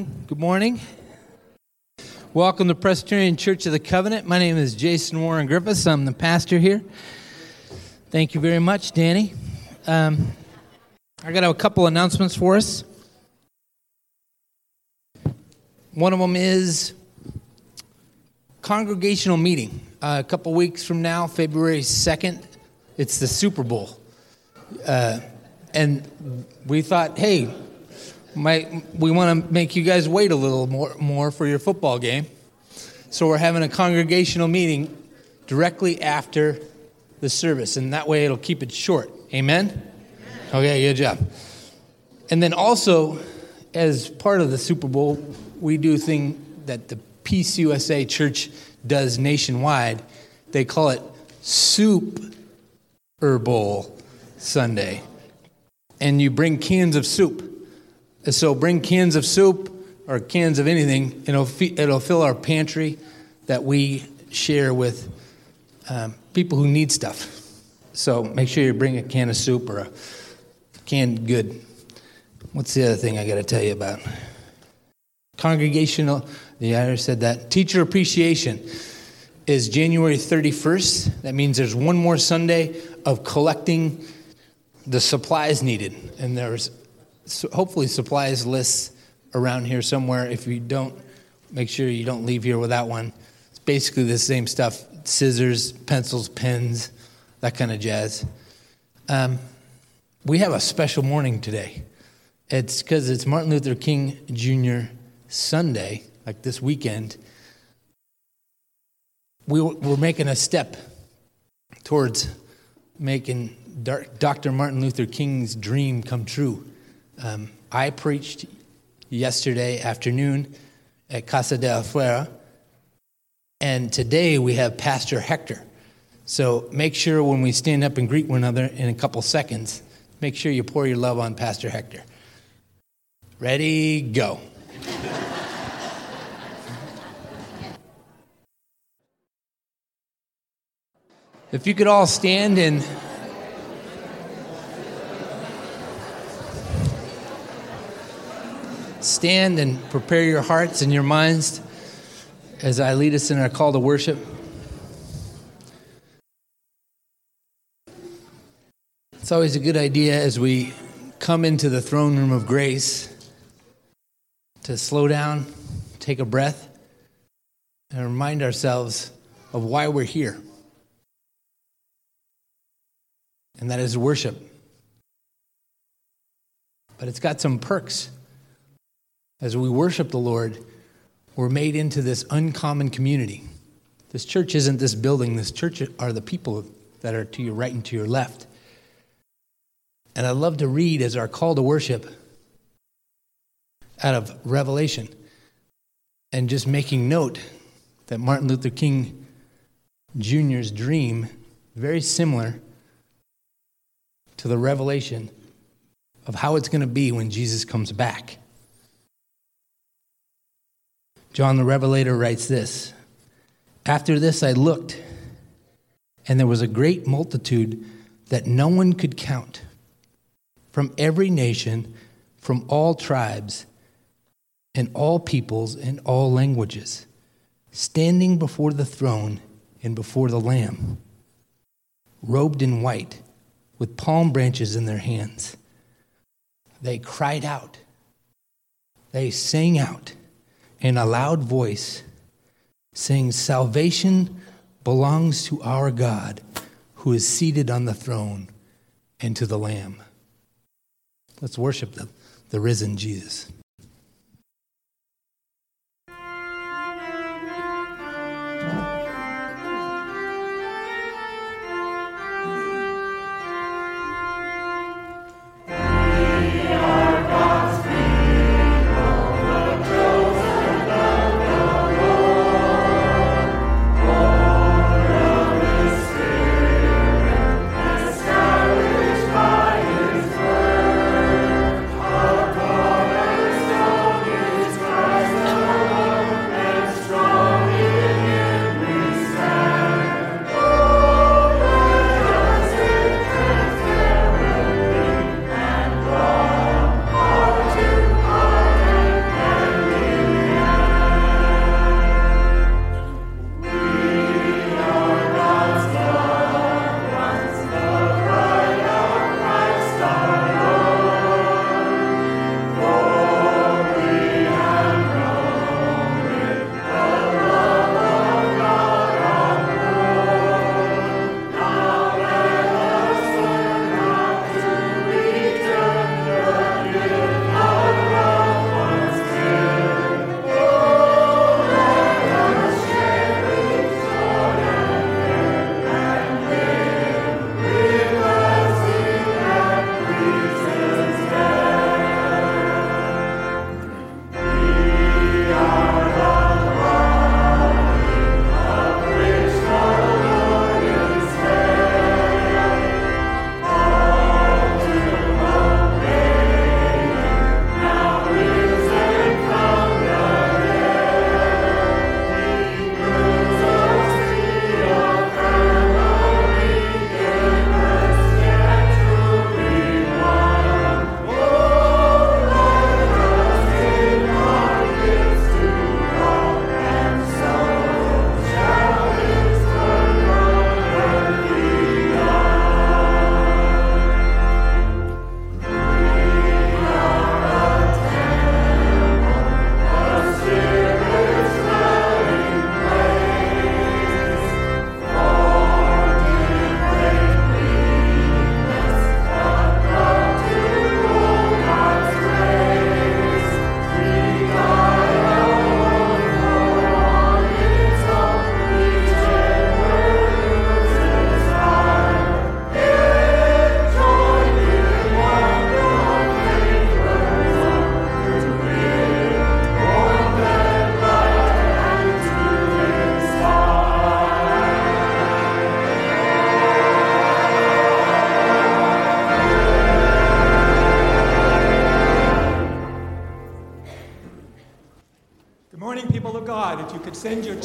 Morning. Good morning. Welcome to Presbyterian Church of the Covenant. My name is Jason Warren Griffiths. I'm the pastor here. Thank you very much, Danny. Um, I got a couple announcements for us. One of them is congregational meeting. Uh, a couple weeks from now, February 2nd, it's the Super Bowl. Uh, and we thought, hey, might, we want to make you guys wait a little more, more for your football game. So we're having a congregational meeting directly after the service, and that way it'll keep it short. Amen? Okay, good job. And then also, as part of the Super Bowl, we do a thing that the PC(USA) Church does nationwide. They call it Soup Bowl Sunday. And you bring cans of soup. So bring cans of soup or cans of anything. It'll, it'll fill our pantry that we share with um, people who need stuff. So make sure you bring a can of soup or a canned good. What's the other thing I got to tell you about? Congregational, the other said that. Teacher appreciation is January 31st. That means there's one more Sunday of collecting the supplies needed. And there's hopefully supplies lists around here somewhere. If you don't, make sure you don't leave here without one. It's basically the same stuff scissors, pencils, pens, that kind of jazz. Um, we have a special morning today. It's because it's Martin Luther King Jr. Sunday, like this weekend. We, we're making a step towards making Dr. Martin Luther King's dream come true. Um, I preached yesterday afternoon at Casa de Afuera, and today we have Pastor Hector. So make sure when we stand up and greet one another in a couple seconds, make sure you pour your love on Pastor Hector. Ready, go. if you could all stand and stand and prepare your hearts and your minds as I lead us in our call to worship. It's always a good idea as we come into the throne room of grace to slow down, take a breath, and remind ourselves of why we're here. And that is worship. But it's got some perks as we worship the Lord, we're made into this uncommon community. This church isn't this building, this church are the people that are to your right and to your left. And I love to read as our call to worship out of Revelation and just making note that Martin Luther King Jr.'s dream, very similar to the revelation of how it's going to be when Jesus comes back. John the Revelator writes this After this I looked, and there was a great multitude that no one could count from every nation, from all tribes, and all peoples, and all languages, standing before the throne and before the Lamb, robed in white, with palm branches in their hands. They cried out, they sang out in a loud voice, saying, Salvation belongs to our God who is seated on the throne and to the Lamb. Let's worship the, the risen Jesus.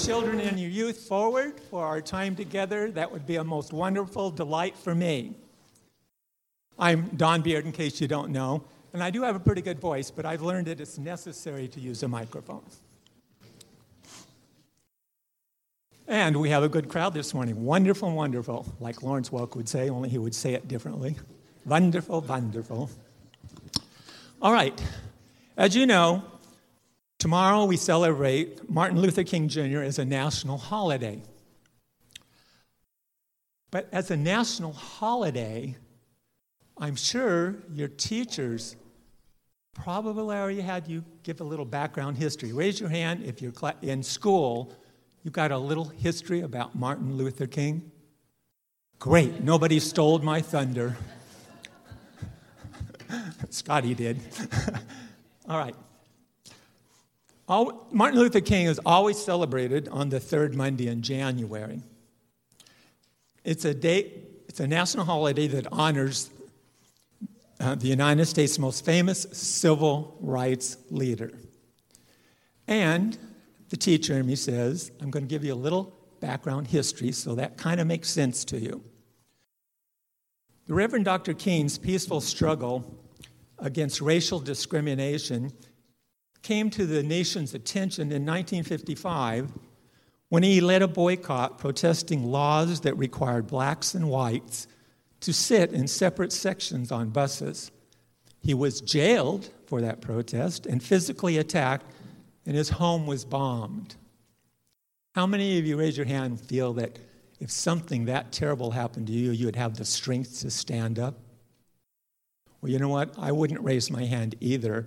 Children and your youth forward for our time together, that would be a most wonderful delight for me. I'm Don Beard, in case you don't know, and I do have a pretty good voice, but I've learned that it's necessary to use a microphone. And we have a good crowd this morning. Wonderful, wonderful. Like Lawrence Welk would say, only he would say it differently. Wonderful, wonderful. All right. As you know, tomorrow we celebrate Martin Luther King Jr. as a national holiday. But as a national holiday, I'm sure your teachers probably already had you give a little background history. Raise your hand if you're in school you got a little history about Martin Luther King? Great, nobody stole my thunder. Scotty did. All right. All, Martin Luther King is always celebrated on the third Monday in January. It's a day, it's a national holiday that honors uh, the United States' most famous civil rights leader. And the teacher in me says, I'm going to give you a little background history so that kind of makes sense to you. The Reverend Dr. King's peaceful struggle against racial discrimination came to the nation's attention in 1955 when he led a boycott protesting laws that required blacks and whites to sit in separate sections on buses. He was jailed for that protest and physically attacked and his home was bombed. How many of you raise your hand and feel that if something that terrible happened to you, you would have the strength to stand up? Well, you know what? I wouldn't raise my hand either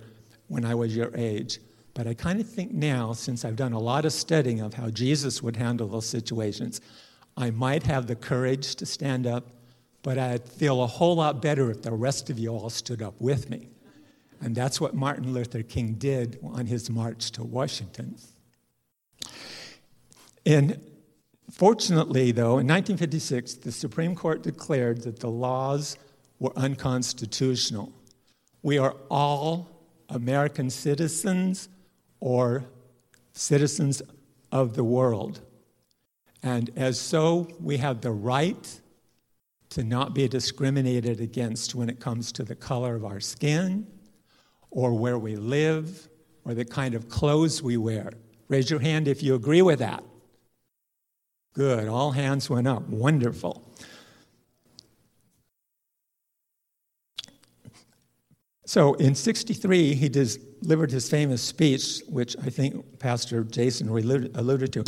when I was your age. But I kind of think now, since I've done a lot of studying of how Jesus would handle those situations, I might have the courage to stand up, but I'd feel a whole lot better if the rest of you all stood up with me. And that's what Martin Luther King did on his march to Washington. And fortunately, though, in 1956, the Supreme Court declared that the laws were unconstitutional. We are all American citizens or citizens of the world. And as so, we have the right to not be discriminated against when it comes to the color of our skin, or where we live or the kind of clothes we wear. Raise your hand if you agree with that. Good, all hands went up. Wonderful. So in 63, he delivered his famous speech, which I think Pastor Jason alluded to.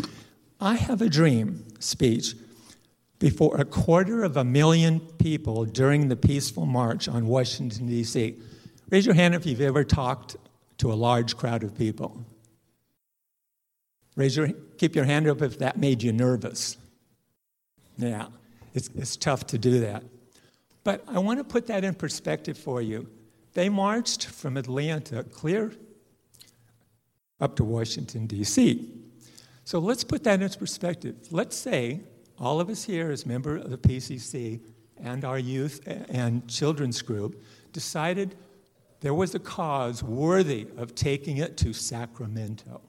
I have a dream speech before a quarter of a million people during the peaceful march on Washington, D.C. Raise your hand if you've ever talked to a large crowd of people. Raise your, keep your hand up if that made you nervous. Yeah, it's, it's tough to do that. But I want to put that in perspective for you. They marched from Atlanta clear up to Washington, D.C. So let's put that into perspective. Let's say all of us here, as members of the PCC and our youth and children's group, decided there was a cause worthy of taking it to Sacramento.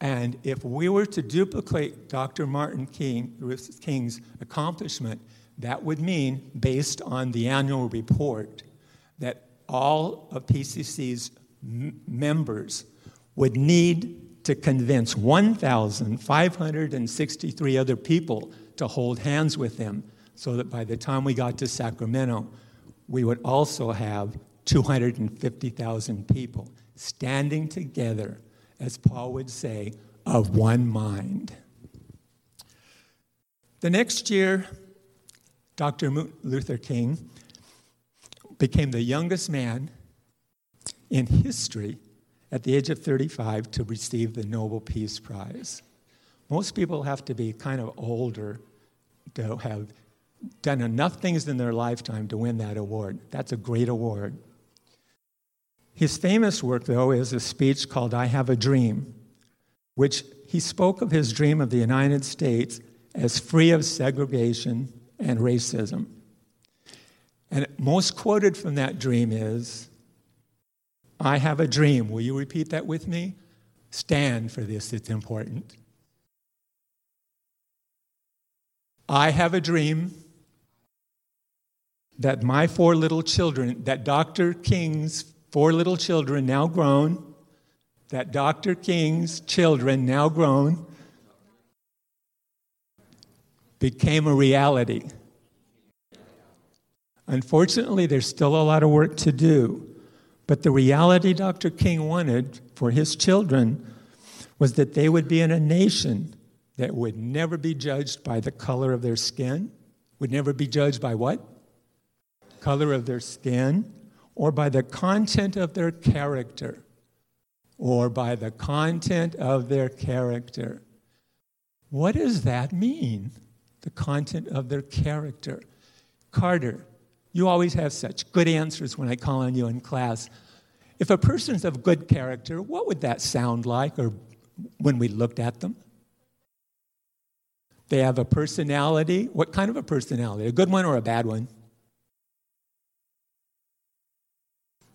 And if we were to duplicate Dr. Martin King, King's accomplishment, that would mean, based on the annual report, that all of PCC's m- members would need to convince 1,563 other people to hold hands with them so that by the time we got to Sacramento, we would also have 250,000 people standing together, as Paul would say, of one mind. The next year, Dr. Luther King became the youngest man in history at the age of 35 to receive the Nobel Peace Prize. Most people have to be kind of older to have done enough things in their lifetime to win that award. That's a great award. His famous work, though, is a speech called I Have a Dream, which he spoke of his dream of the United States as free of segregation and racism. And most quoted from that dream is I have a dream. Will you repeat that with me? stand for this, it's important. I have a dream that my four little children, that Dr. King's four little children, now grown, that Dr. King's children, now grown, became a reality. Unfortunately, there's still a lot of work to do. But the reality Dr. King wanted for his children was that they would be in a nation that would never be judged by the color of their skin, would never be judged by what? Color of their skin, or by the content of their character, or by the content of their character. What does that mean? The content of their character. Carter, you always have such good answers when I call on you in class. If a person's of good character, what would that sound like or when we looked at them? They have a personality. What kind of a personality? A good one or a bad one?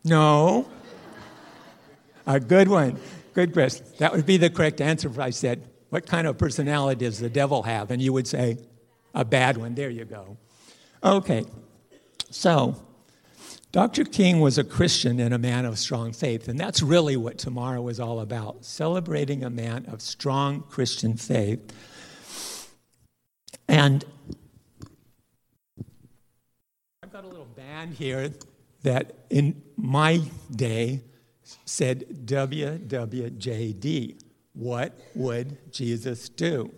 No. A good one. Good, Chris. That would be the correct answer if I said, What kind of personality does the devil have? And you would say, A bad one. There you go. Okay. So, Dr. King was a Christian and a man of strong faith, and that's really what tomorrow is all about celebrating a man of strong Christian faith. And I've got a little band here that in my day said WWJD. What would Jesus do?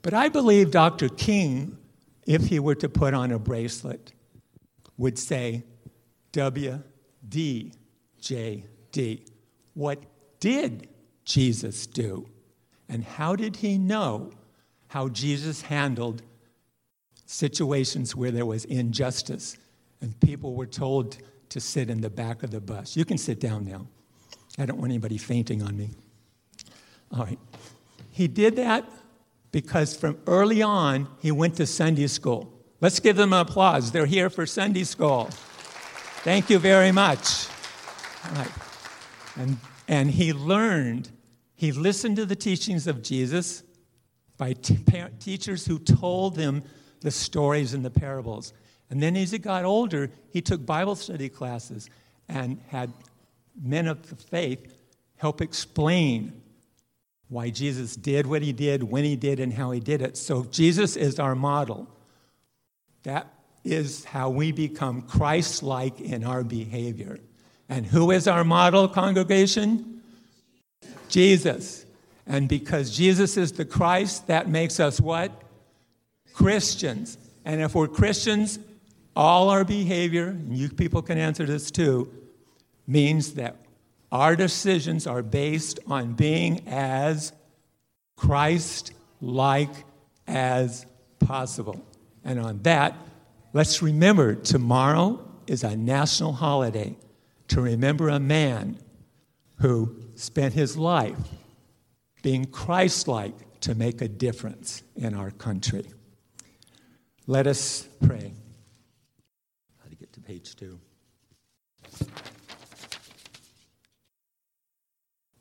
But I believe Dr. King, if he were to put on a bracelet, would say WDJD. What did Jesus do? And how did he know how Jesus handled situations where there was injustice and people were told to sit in the back of the bus. You can sit down now. I don't want anybody fainting on me. All right. He did that because from early on, he went to Sunday school. Let's give them an applause. They're here for Sunday school. Thank you very much. And, and he learned, he listened to the teachings of Jesus by t- teachers who told him the stories and the parables. And then as he got older, he took Bible study classes and had men of the faith help explain why Jesus did what he did, when he did, and how he did it. So Jesus is our model. That is how we become Christ like in our behavior. And who is our model congregation? Jesus. And because Jesus is the Christ, that makes us what? Christians. And if we're Christians, all our behavior, and you people can answer this too, means that our decisions are based on being as Christ like as possible. And on that, let's remember tomorrow is a national holiday to remember a man who spent his life being Christ like to make a difference in our country. Let us pray. How to get to page two.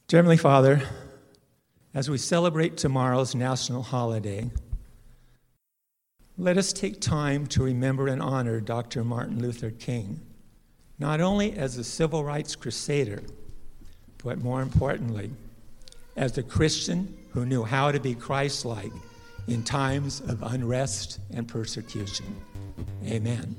Dear Heavenly Father, as we celebrate tomorrow's national holiday, let us take time to remember and honor Dr. Martin Luther King, not only as a civil rights crusader, but more importantly, as a Christian who knew how to be Christ like in times of unrest and persecution. Amen.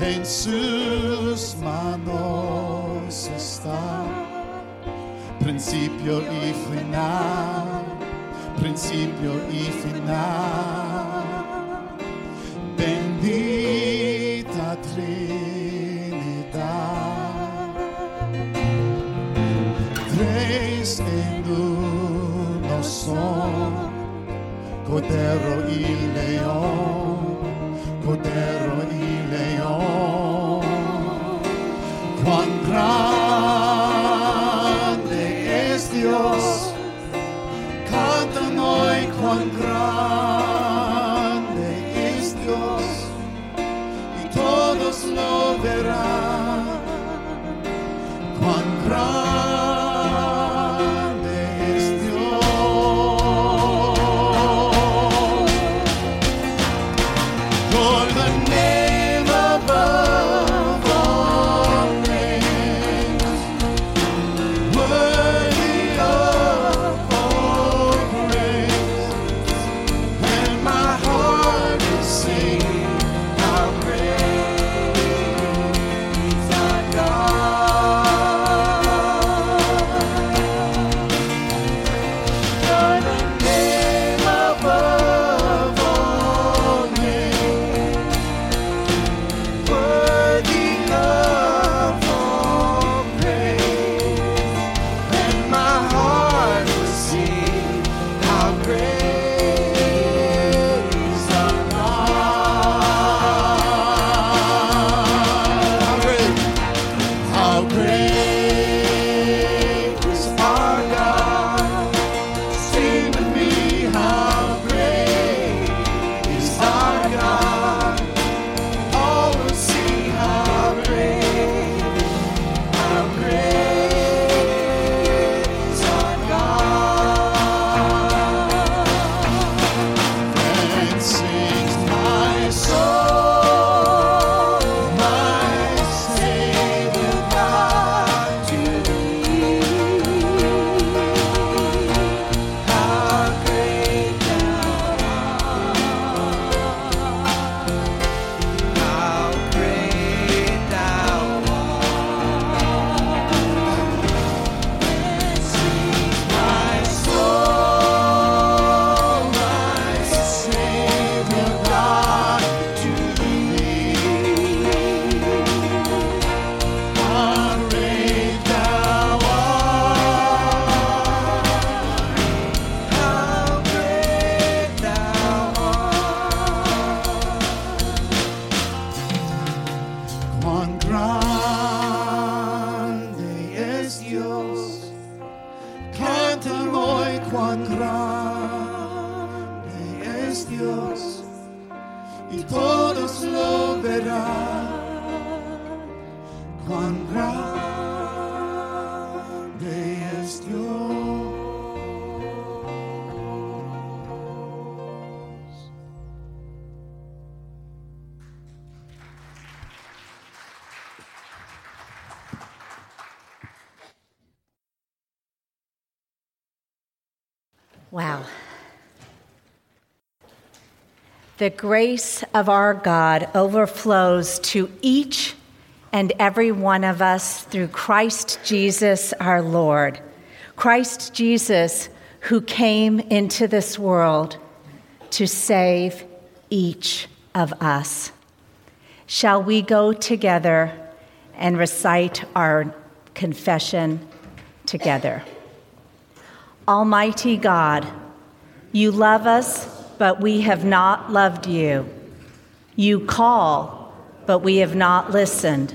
en sus manos está. Principio y final, principio y final. Bendita Trinidad, tres en uno son, Cordero y León. the grace of our God overflows to each and every one of us through Christ Jesus our Lord. Christ Jesus, who came into this world to save each of us. Shall we go together and recite our confession together? Almighty God, you love us but we have not loved you. You call, but we have not listened.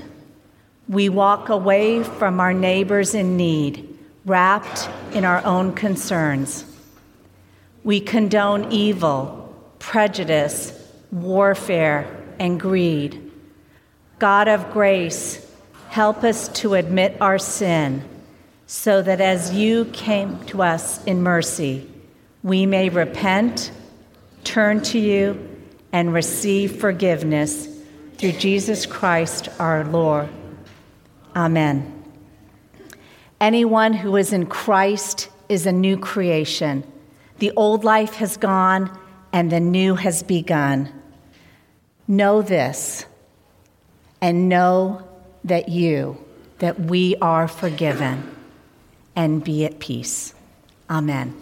We walk away from our neighbors in need, wrapped in our own concerns. We condone evil, prejudice, warfare, and greed. God of grace, help us to admit our sin so that as you came to us in mercy, we may repent turn to you, and receive forgiveness through Jesus Christ our Lord. Amen. Anyone who is in Christ is a new creation. The old life has gone and the new has begun. Know this and know that you, that we are forgiven, and be at peace. Amen.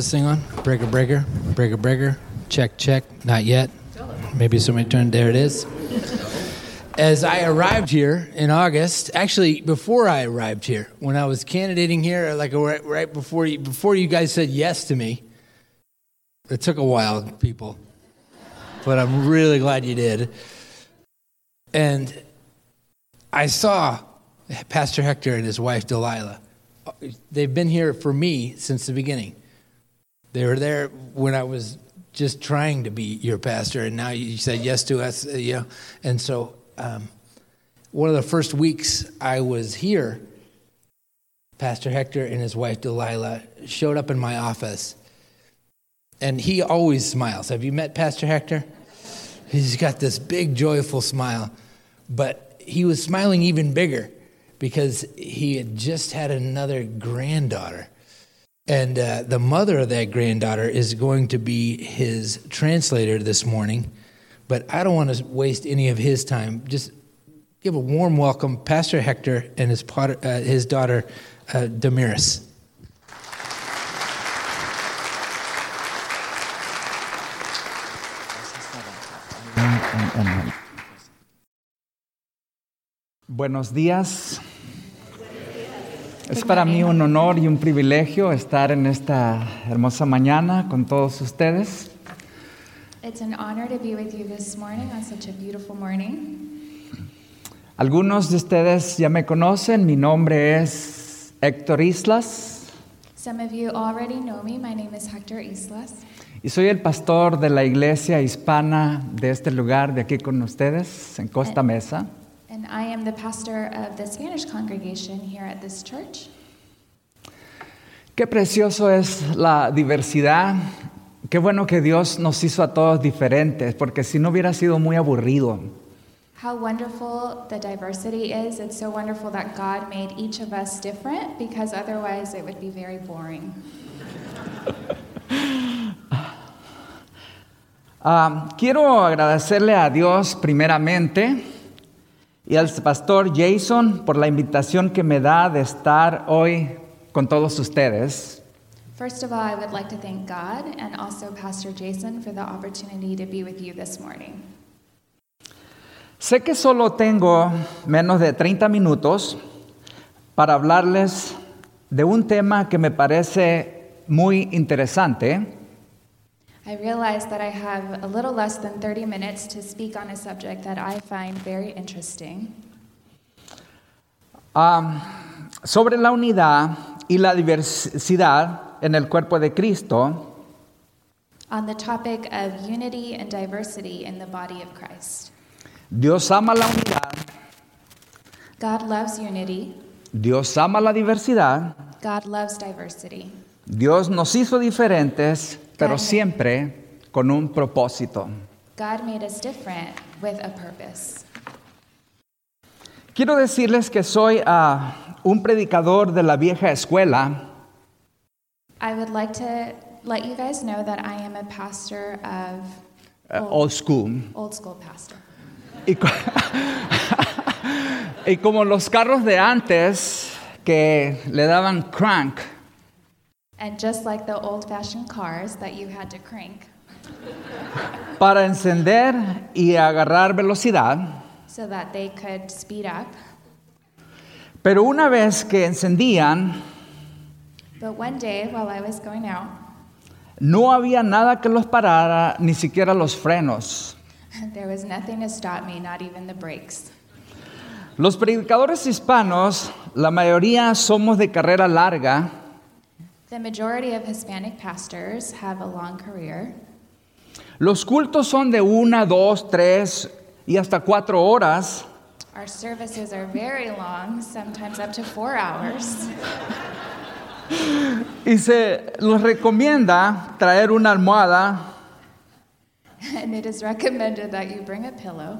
This thing on? Breaker, breaker, breaker, breaker. Check, check. Not yet. Maybe somebody turned. There it is. As I arrived here in August, actually before I arrived here, when I was candidating here, like right, right before you, before you guys said yes to me, it took a while, people, but I'm really glad you did. And I saw Pastor Hector and his wife Delilah. They've been here for me since the beginning. They were there when I was just trying to be your pastor, and now you said yes to us. uh, know, and so um, one of the first weeks I was here, Pastor Hector and his wife Delilah showed up in my office, and he always smiles. Have you met Pastor Hector? He's got this big, joyful smile, but he was smiling even bigger because he had just had another granddaughter. And uh, the mother of that granddaughter is going to be his translator this morning. But I don't want to waste any of his time. Just give a warm welcome, Pastor Hector and his, potter, uh, his daughter, uh, Damaris. Buenos días. Es para mí un honor y un privilegio estar en esta hermosa mañana con todos ustedes. It's an honor to be with you this morning on such a beautiful morning. Algunos de ustedes ya me conocen, mi nombre es Héctor Islas Some of you already know me. My name is Hector Islas, y soy el pastor de la iglesia hispana de este lugar, de aquí con ustedes, en Costa Mesa. And I am the pastor of the Spanish congregation here at this church. Qué precioso es la diversidad. Qué bueno que Dios nos hizo a todos diferentes, porque si no hubiera sido muy aburrido. How wonderful the diversity is. It's so wonderful that God made each of us different because otherwise it would be very boring. Ah, quiero agradecerle a Dios primeramente y al pastor Jason por la invitación que me da de estar hoy con todos ustedes. First of all, I would like to thank God and also Pastor Jason for the opportunity to be with you this morning. Sé que solo tengo menos de 30 minutos para hablarles de un tema que me parece muy interesante. I realize that I have a little less than 30 minutes to speak on a subject that I find very interesting. Ah, sobre la unidad y la diversidad en el cuerpo de Cristo. On the topic of unity and diversity in the body of Christ. Dios ama la unidad, God loves unity, Dios ama la diversidad, God loves diversity. Dios nos hizo diferentes, pero Claro. siempre con un propósito. God made us different with a purpose. Quiero decirles que soy ah, un predicador de la vieja escuela I would like to let you guys know that I am a pastor of eh, old school. old school pastor. Y, co- y como los carros de antes que le daban crank, And just like the old fashioned cars that you had to crank para encender y agarrar velocidad. so that they could speed up. Pero una vez que encendían, But one day while I was going out, no había nada que los parara, ni siquiera los frenos. there was nothing to stop me, not even the brakes. Los predicadores hispanos, la mayoría somos de carrera larga The majority of Hispanic pastors have a long career. Los cultos son de una, dos, tres y hasta cuatro horas. Our services are very long, sometimes up to four hours. Y se los recomienda traer una almohada And it is recommended that you bring a pillow.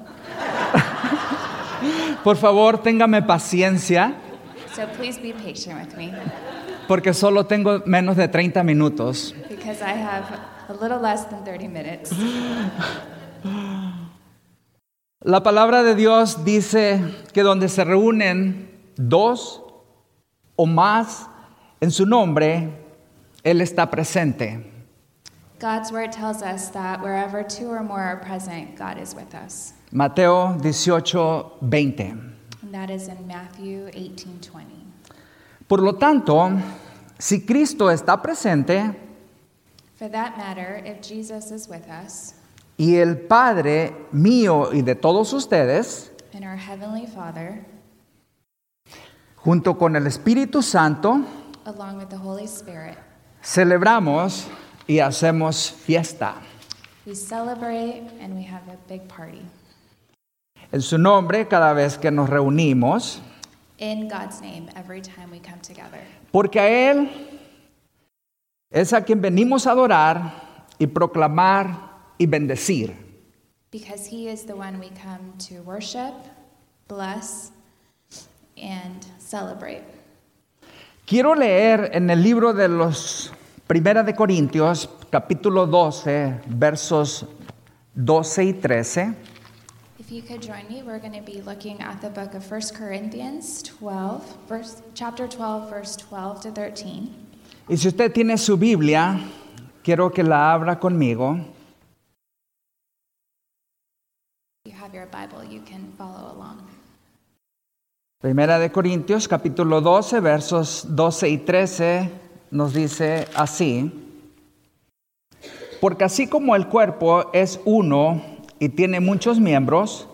Por favor, téngame paciencia, So please be patient with me porque solo tengo menos de 30 minutos. because I have a little less than 30 minutes. La palabra de Dios dice que donde se reúnen dos o más en su nombre, Él está presente. God's word tells us that wherever two or more are present, God is with us. Mateo 18, 20. And that is in Matthew 18:20. Por lo tanto, si Cristo está presente For that matter, if Jesus is with us y el Padre mío y de todos ustedes, and our heavenly Father, junto con el Espíritu Santo, along with the Holy Spirit, celebramos y hacemos fiesta. we celebrate and we have a big party. En su nombre, cada vez que nos reunimos, In God's name, every time we come together. porque a Él es a quien venimos a adorar y proclamar y bendecir. Because He is the one we come to worship, bless, and celebrate. Quiero leer en el libro de los Primera de Corintios, capítulo 12, versos 12 y 13. If you could join me, we're going to be looking at the book of 1 Corinthians 12, verse, chapter 12, verse 12 to 13. Y si usted tiene su Biblia, quiero que la abra conmigo. If you have your Bible, you can follow along. Primera de Corintios, capítulo 12, versos 12 y 13, nos dice así. Porque así como el cuerpo es uno y tiene muchos miembros,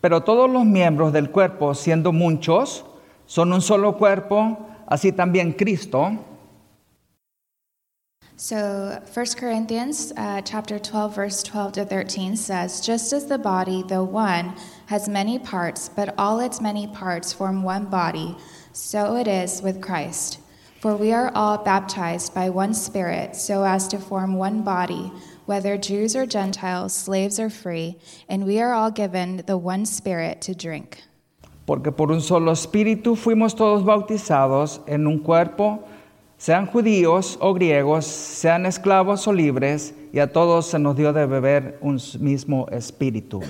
pero todos los miembros del cuerpo, siendo muchos, son un solo cuerpo, así también Cristo. So, 1 Corinthians uh, chapter 12, verse 12 to 13 says, Just as the body, though one, has many parts, but all its many parts form one body, so it is with Christ. For we are all baptized by one Spirit, so as to form one body, whether Jews or Gentiles, slaves or free, and we are all given the one Spirit to drink. Porque por un solo espíritu fuimos todos bautizados en un cuerpo, sean judíos o griegos, sean esclavos o libres, y a todos se nos dio de beber un mismo espíritu.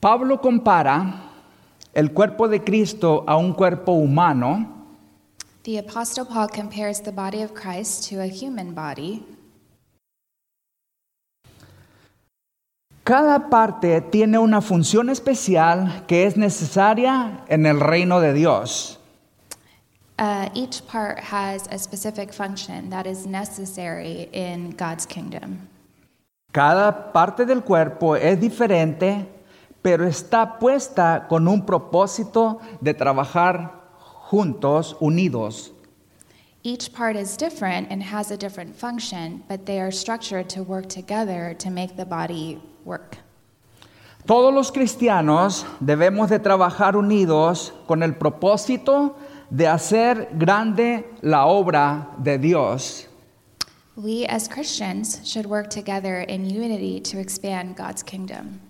Pablo compara el cuerpo de Cristo a un cuerpo humano The Apostle Paul compares the body of Christ to a human body. Cada parte tiene una función especial que es necesaria en el reino de Dios. Uh, each part has a specific function that is necessary in God's kingdom. Cada parte del cuerpo es diferente, pero está puesta con un propósito de trabajar juntos, unidos. Each part is different and has a different function, but they are structured to work together to make the body work. Todos los cristianos debemos de trabajar unidos con el propósito de hacer grande la obra de Dios. We as Christians should work together in unity to expand God's kingdom.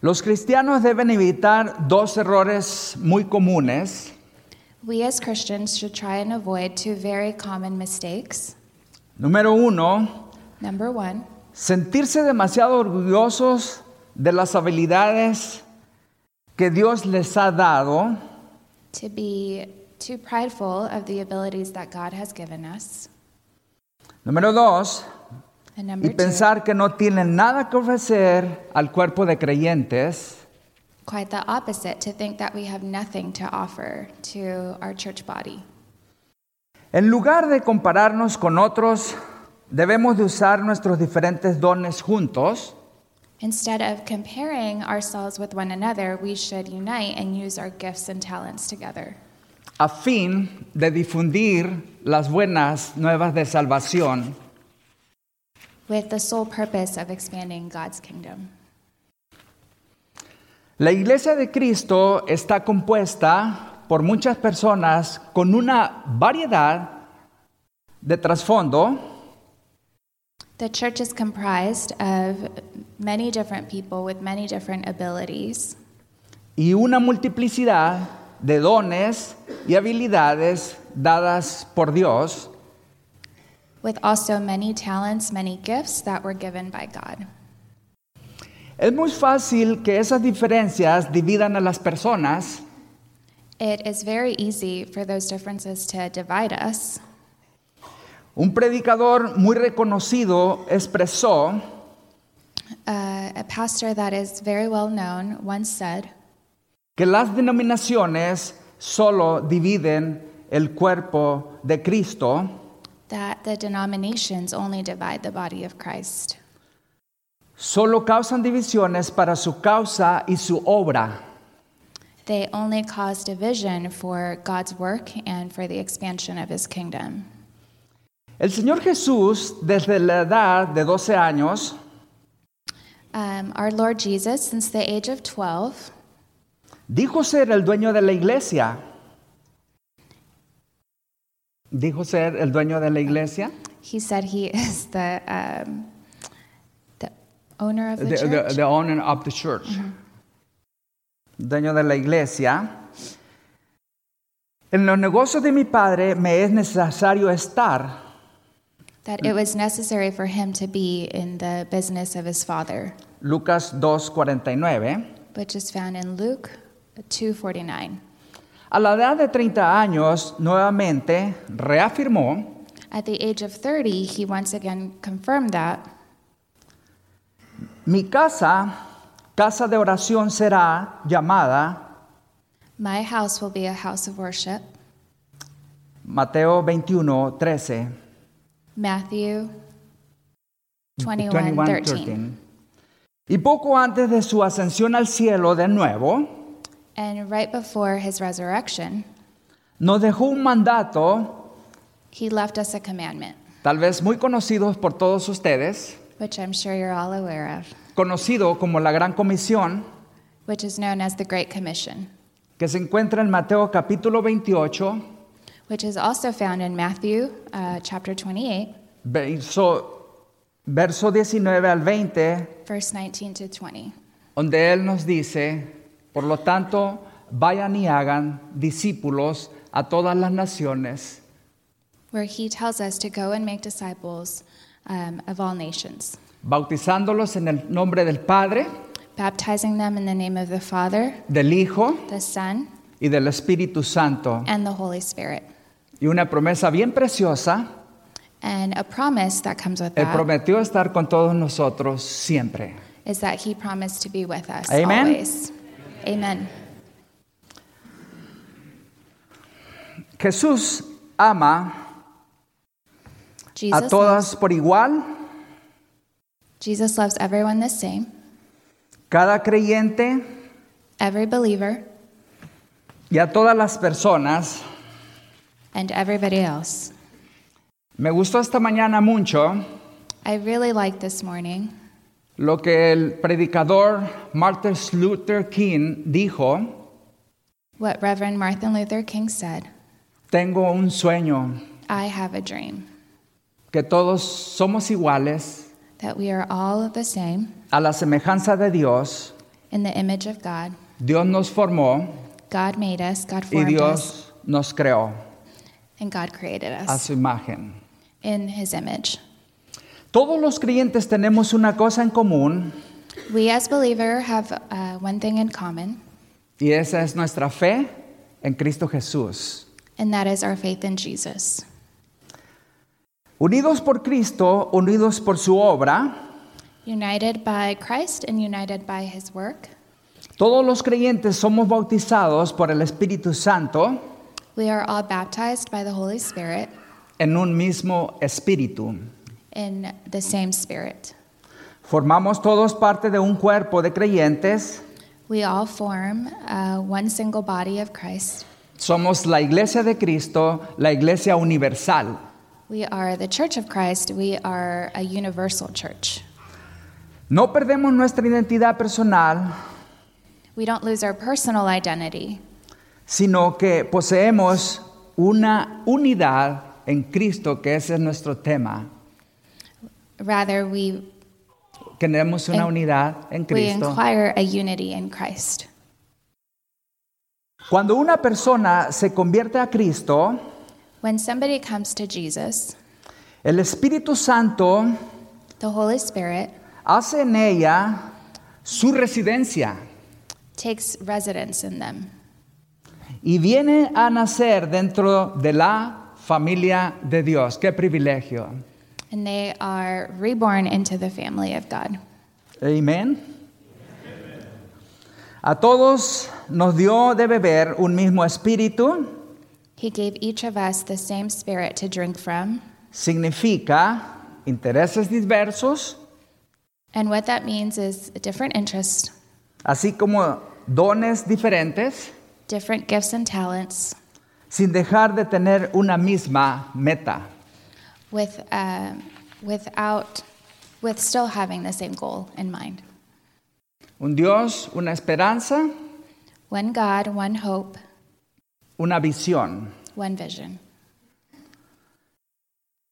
Los cristianos deben evitar dos errores muy comunes. We as Christians should try and avoid two very common mistakes. Número uno, Number one, sentirse demasiado orgullosos de las habilidades que Dios les ha dado to be too prideful of the abilities that God has given us. Número dos, And number y two, pensar que no tienen nada que ofrecer al cuerpo de creyentes quite the opposite, to think that we have nothing to offer to our church body. En lugar de compararnos con otros, debemos de usar nuestros diferentes dones juntos. Instead of comparing ourselves with one another, we should unite and use our gifts and talents together. A fin de difundir las buenas nuevas de salvación. With the sole purpose of expanding God's kingdom. La iglesia de Cristo está compuesta por muchas personas con una variedad de trasfondo The church is comprised of many different people with many different abilities y una multiplicidad de dones y habilidades dadas por Dios with also many talents, many gifts that were given by God. Es muy fácil que esas diferencias dividan a las personas It is very easy for those differences to divide us. Un predicador muy reconocido expresó Uh, a pastor that is very well known once said que las denominaciones solo dividen el cuerpo de Cristo that the denominations only divide the body of Christ. solo causan divisiones para su causa y su obra. They only cause division for God's work and for the expansion of his kingdom. El Señor Jesús, desde la edad de 12 años, Um, our Lord Jesus, since the age of 12, dijo ser el dueño de la iglesia. Dijo ser el dueño de la iglesia, he said he is the, um, the owner of the, the, the- church. the owner of the church. Dueño de la iglesia. En los negocios de mi padre me es necesario estar. That it mm-hmm. was necessary for him to be in the business of his father, Lucas 2:49. which is found in Luke 2:49. A la edad de 30 años, nuevamente reafirmó At the age of 30, he once again confirmed that Mi casa, casa de oración será llamada my house will be a house of worship. Mateo 21, 13. Matthew 21, 13. Y poco antes de su ascensión al cielo de nuevo, And right before his resurrection, nos dejó un mandato, he left us a commandment, tal vez muy conocido por todos ustedes, which I'm sure you're all aware of, conocido como la Gran Comisión, which is known as the Great Commission, que se encuentra en Mateo capítulo 28, which is also found in Matthew uh, chapter 28, verso, verso 19 al 20, verse 19 to 20. donde Él nos dice, por lo tanto, vayan y hagan discípulos a todas las naciones, where he tells us to go and make disciples um, of all nations, bautizándolos en el nombre del Padre, baptizing them in the name of the Father, del Hijo the Son, y del Espíritu Santo. and the Holy Spirit. Y una promesa bien preciosa, And a promise that comes with Él that prometió estar con todos nosotros siempre. is that he promised to be with us Amen. always. Amen. Jesús ama a Jesus todas loves, por igual, Jesus loves everyone the same, cada creyente every believer, y a todas las personas. And everybody else. Me gustó esta mañana mucho I really like this morning lo que el predicador Martin Luther King dijo, what Reverend Martin Luther King said. Tengo un sueño, I have a dream. Que todos somos iguales that we are all the same. a la semejanza de Dios. in the image of God. Dios nos formó God made us, God y formed us, Dios nos creó and God created a us su imagen. in his image. Todos los creyentes tenemos una cosa en común We as believers have uh, one thing in common, y esa es nuestra fe en Cristo Jesús. and that is our faith in Jesus. Unidos por Cristo, unidos por su obra, United by Christ and united by his work, todos los creyentes somos bautizados por el Espíritu Santo we are all baptized by the Holy Spirit en un mismo espíritu. in the same Spirit. Formamos todos parte de un cuerpo de creyentes. We all form uh, one single body of Christ. Somos la iglesia de Cristo, la iglesia universal. We are the Church of Christ. We are a universal church. No perdemos nuestra identidad personal, We don't lose our personal identity, sino que poseemos una unidad en Cristo, que ese es nuestro tema. rather, we, Tenemos una unidad en we Cristo. inquire a unity in Christ. Cuando una persona se convierte a Cristo, When somebody comes to Jesus, el Espíritu Santo the Holy Spirit hace en ella su residencia takes residence in them y viene a nacer dentro de la familia de Dios. Qué privilegio. and they are reborn into the family of God. Amén. A todos nos dio de beber un mismo espíritu. He gave each of us the same spirit to drink from. Significa intereses diversos, And what that means is different interests, así como dones diferentes, different gifts and talents, sin dejar de tener una misma meta. with, uh, without, with still having the same goal in mind. Un Dios, una esperanza, One God, one hope, una visión. one vision.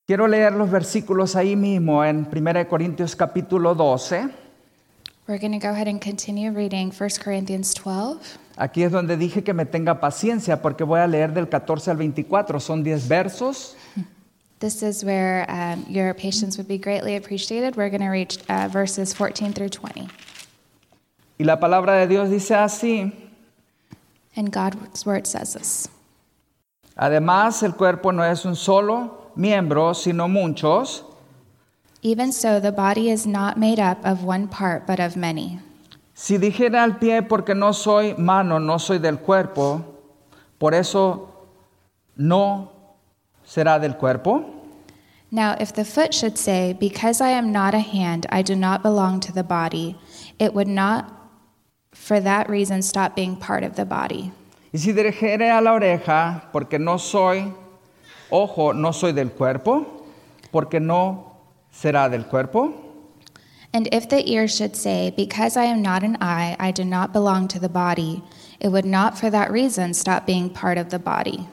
Quiero leer los versículos ahí mismo en 1 Corintios capítulo 12. We're going to go ahead and continue reading 1 Corinthians 12. Aquí es donde dije que me tenga paciencia porque voy a leer del 14 al 24. Son 10 versos. This is where um, your patience would be greatly appreciated. We're going to reach uh, verses 14 through 20. Y la palabra de Dios dice así. And God's word says this. Además, el cuerpo no es un solo miembro, sino muchos. Even so, the body is not made up of one part, but of many. Si dijera al pie, porque no soy mano, no soy del cuerpo, por eso no será del cuerpo. Now, if the foot should say, Because I am not a hand, I do not belong to the body, it would not for that reason stop being part of the body. Y si dijere a la oreja, porque no soy ojo, no soy del cuerpo, porque no será del cuerpo. And if the ear should say, Because I am not an eye, I do not belong to the body, it would not for that reason stop being part of the body.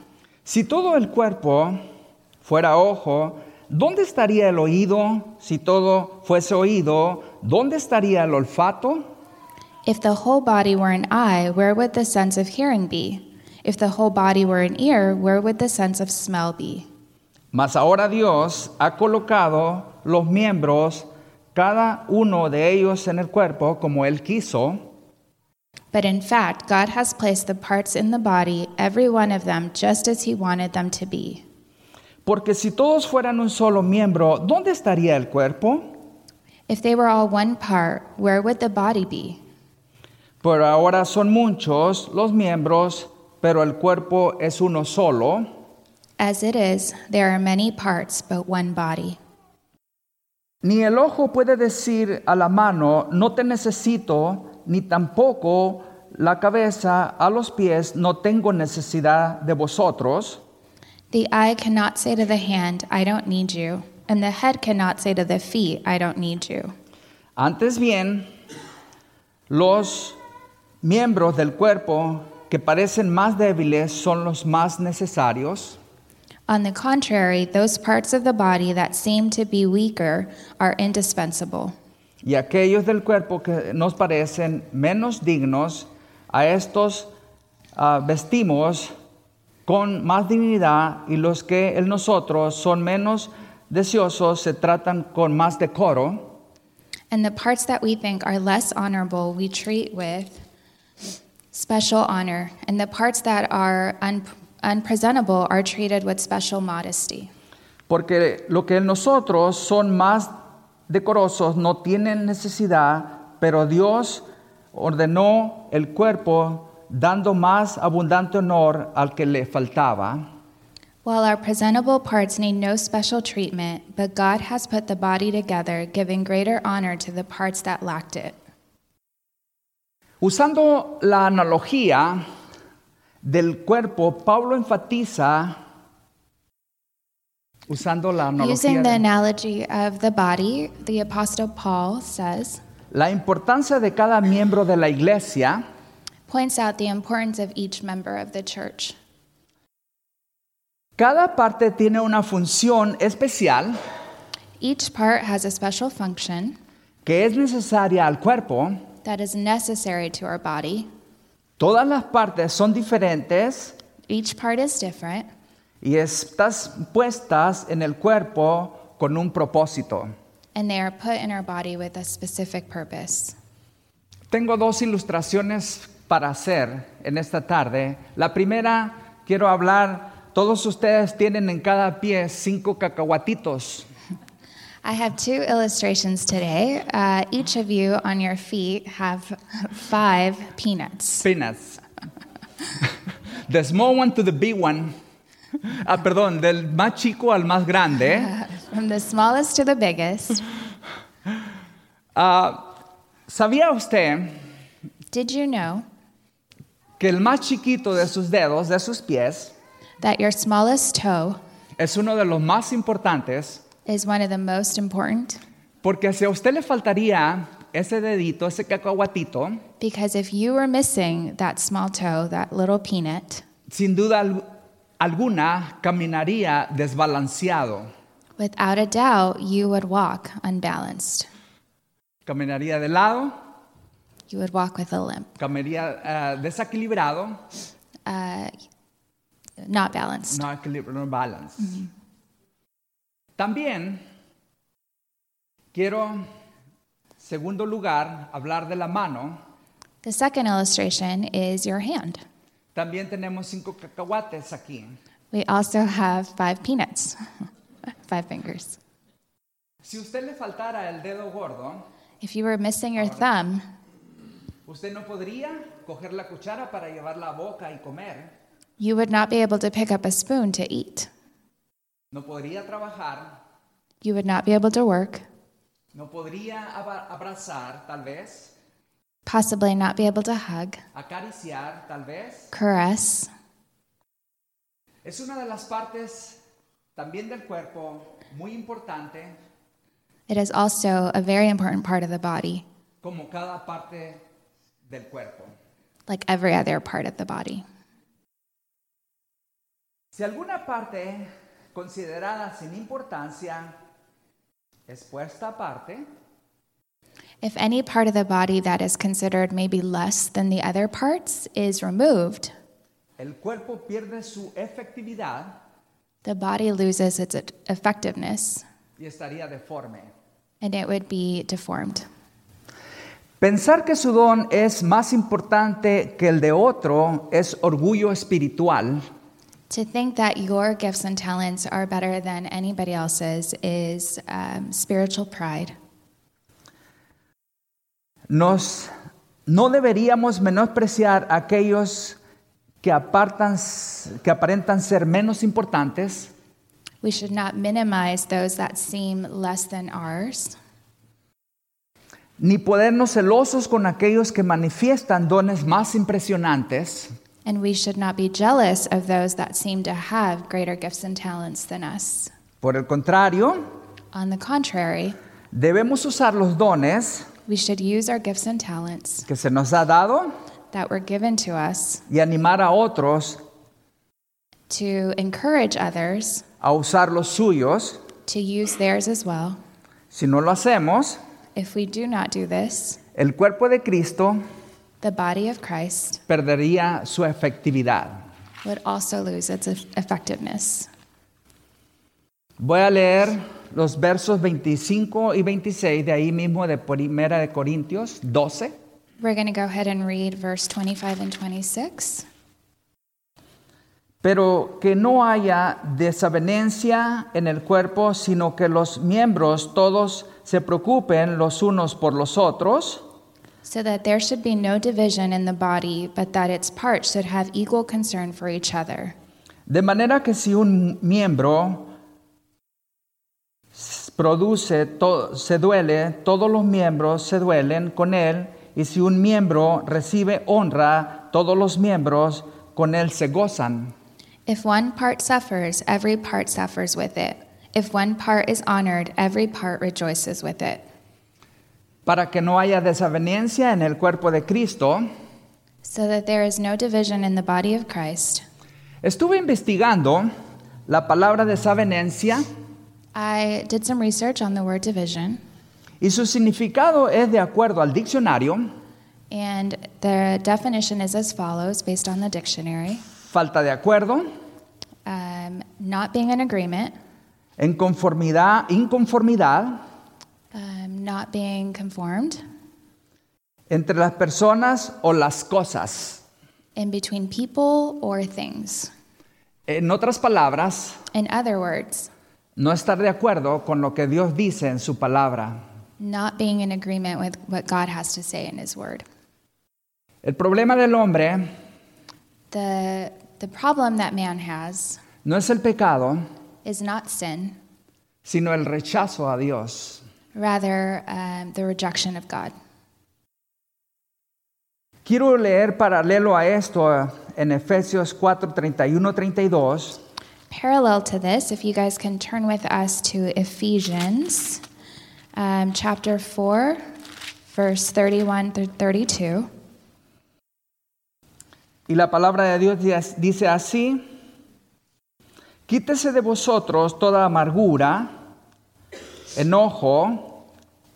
Si todo el cuerpo fuera ojo, ¿dónde estaría el oído? Si todo fuese oído, ¿dónde estaría el olfato? If the whole body were an eye, where would the sense of hearing be? If the whole body were an ear, where would the sense of smell be? Mas ahora Dios ha colocado los miembros, cada uno de ellos en el cuerpo, como Él quiso. But in fact, God has placed the parts in the body, every one of them, just as He wanted them to be. Porque si todos fueran un solo miembro, ¿dónde estaría el cuerpo? If they were all one part, where would the body be? Pero ahora son muchos los miembros, pero el cuerpo es uno solo. As it is, there are many parts, but one body. Ni el ojo puede decir a la mano, no te necesito, ni tampoco la cabeza a los pies, no tengo necesidad de vosotros. The eye cannot say to the hand, I don't need you, and the head cannot say to the feet, I don't need you. Antes bien, los miembros del cuerpo que parecen más débiles son los más necesarios. On the contrary, those parts of the body that seem to be weaker are indispensable. Y aquellos del cuerpo que nos parecen menos dignos, a estos ah, vestimos con más dignidad y los que en nosotros son menos deseosos se tratan con más decoro. And the parts that we think are less honorable, we treat with special honor. And the parts that are un- unpresentable are treated with special modesty. Porque lo que nosotros son más decorosos no tienen necesidad, pero Dios ordenó el cuerpo dando más abundante honor al que le faltaba. While our presentable parts need no special treatment, but God has put the body together, giving greater honor to the parts that lacked it. Usando la analogía del cuerpo, Pablo enfatiza, usando la analogía, Using the analogy of the body, the Apostle Paul says, la importancia de cada miembro de la iglesia points out the importance of each member of the church. Cada parte tiene una función especial Each part has a special function que es necesaria al cuerpo. that is necessary to our body. Todas las partes son diferentes Each part is different, y estás puestas en el cuerpo con un propósito. and they are put in our body with a specific purpose. Tengo dos ilustraciones para hacer en esta tarde. La primera, quiero hablar, todos ustedes tienen en cada pie cinco cacahuatitos. I have two illustrations today. Uh, each of you on your feet have five peanuts. Peanuts. The small one to the big one. Ah, perdón, del más chico al más grande. From the smallest to the biggest. Ah, ¿Sabía usted Did you know que el más chiquito de sus dedos, de sus pies, that your smallest toe es uno de los más importantes? Is one of the most important? Porque si a usted le faltaría ese dedito, ese cacahuatito, Because if you were missing that small toe, that little peanut, sin duda al- alguna caminaría desbalanceado. without a doubt, you would walk unbalanced. Caminaría de lado, You would walk with a limp, caminaría ah, desequilibrado, uh, not balanced. no equilibrio, no balance. También quiero, segundo lugar, hablar de la mano. The second illustration is your hand. También tenemos cinco cacahuates aquí. We also have five peanuts, five fingers. Si usted le faltara el dedo gordo, If you were missing your thumb, usted no podría coger la cuchara para llevar la boca y comer. you would not be able to pick up a spoon to eat. No podría trabajar, You would not be able to work, no podría abrazar, tal vez, possibly not be able to hug, acariciar, tal vez. caress. Es una de las partes también del cuerpo muy importante, It is also a very important part of the body, como cada parte del cuerpo. like every other part of the body. Si alguna parte considerada sin importancia es puesta aparte, If any part of the body that is considered maybe less than the other parts is removed, el cuerpo pierde su efectividad the body loses its effectiveness y estaría deforme. and it would be deformed. Pensar que su don es más importante que el de otro es orgullo espiritual To think that your gifts and talents are better than anybody else's is um, spiritual pride. Nos, no deberíamos menospreciar a aquellos que, apartan, que aparentan ser menos importantes, We should not minimize those that seem less than ours, ni ponernos celosos con aquellos que manifiestan dones más impresionantes, and we should not be jealous of those that seem to have greater gifts and talents than us. Por el contrario, On the contrary, debemos usar los dones we should use our gifts and talents que se nos ha dado that were given to us y animar a otros to encourage others a usar los suyos. to use theirs as well. Si no lo hacemos, If we do not do this, el cuerpo de Cristo the body of Christ perdería su efectividad. would also lose its eff- effectiveness. Voy a leer los versos 25 y 26 de ahí mismo de Primera de Corintios 12. We're going to go ahead and read verse 25 and 26. pero que no haya desavenencia en el cuerpo, sino que los miembros todos se preocupen los unos por los otros. So that there should be no division in the body, but that its parts should have equal concern for each other. De manera que si un miembro produce, to- se duele, todos los miembros se duelen con él, y si un miembro recibe honra, todos los miembros con él se gozan. If one part suffers, every part suffers with it. If one part is honored, every part rejoices with it. Para que no haya desavenencia en el cuerpo de Cristo, So that there is no division in the body of Christ. estuve investigando la palabra desavenencia I did some research on the word division, y su significado es de acuerdo al diccionario, and the definition is as follows based on the dictionary. Falta de acuerdo, um, not being in agreement, en conformidad, inconformidad um, not being conformed, entre las personas o las cosas. in between people or things. En otras palabras, In other words, no estar de acuerdo con lo que Dios dice en su palabra. not being in agreement with what God has to say in His Word. El problema del hombre The, the problem that man has no es el pecado, is not sin, sino el rechazo a Dios. Rather, um, the rejection of God. Quiero leer paralelo a esto eh, en Efesios 4, 31, 32. Parallel to this, if you guys can turn with us to Ephesians um, chapter 4, verse 31 through 32. Y la palabra de Dios dice- dice así, quítese de vosotros toda amargura, enojo,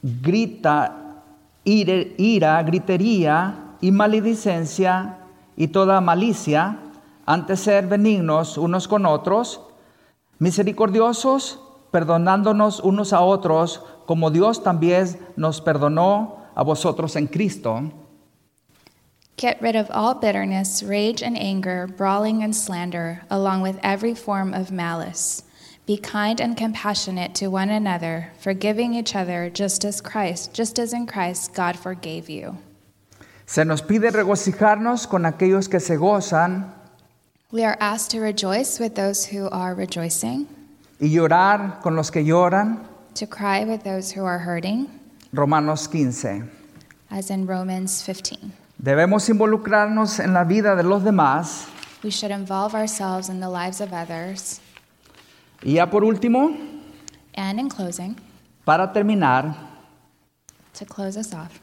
grita, ira, gritería y maledicencia y toda malicia, antes ser benignos unos con otros, misericordiosos, perdonándonos unos a otros, como Dios también nos perdonó a vosotros en Cristo. Get rid of all bitterness, rage, and anger, brawling and slander, along with every form of malice. Be kind and compassionate to one another, forgiving each other, just as Christ, just as in Christ God forgave you. Se nos pide regocijarnos con aquellos que se gozan We are asked to rejoice with those who are rejoicing, y llorar con los que lloran. to cry with those who are hurting, Romanos 15. as in Romans 15. Debemos involucrarnos en la vida de los demás. We should involve ourselves in the lives of others. Y ya por último, And in closing, para terminar, to close us off,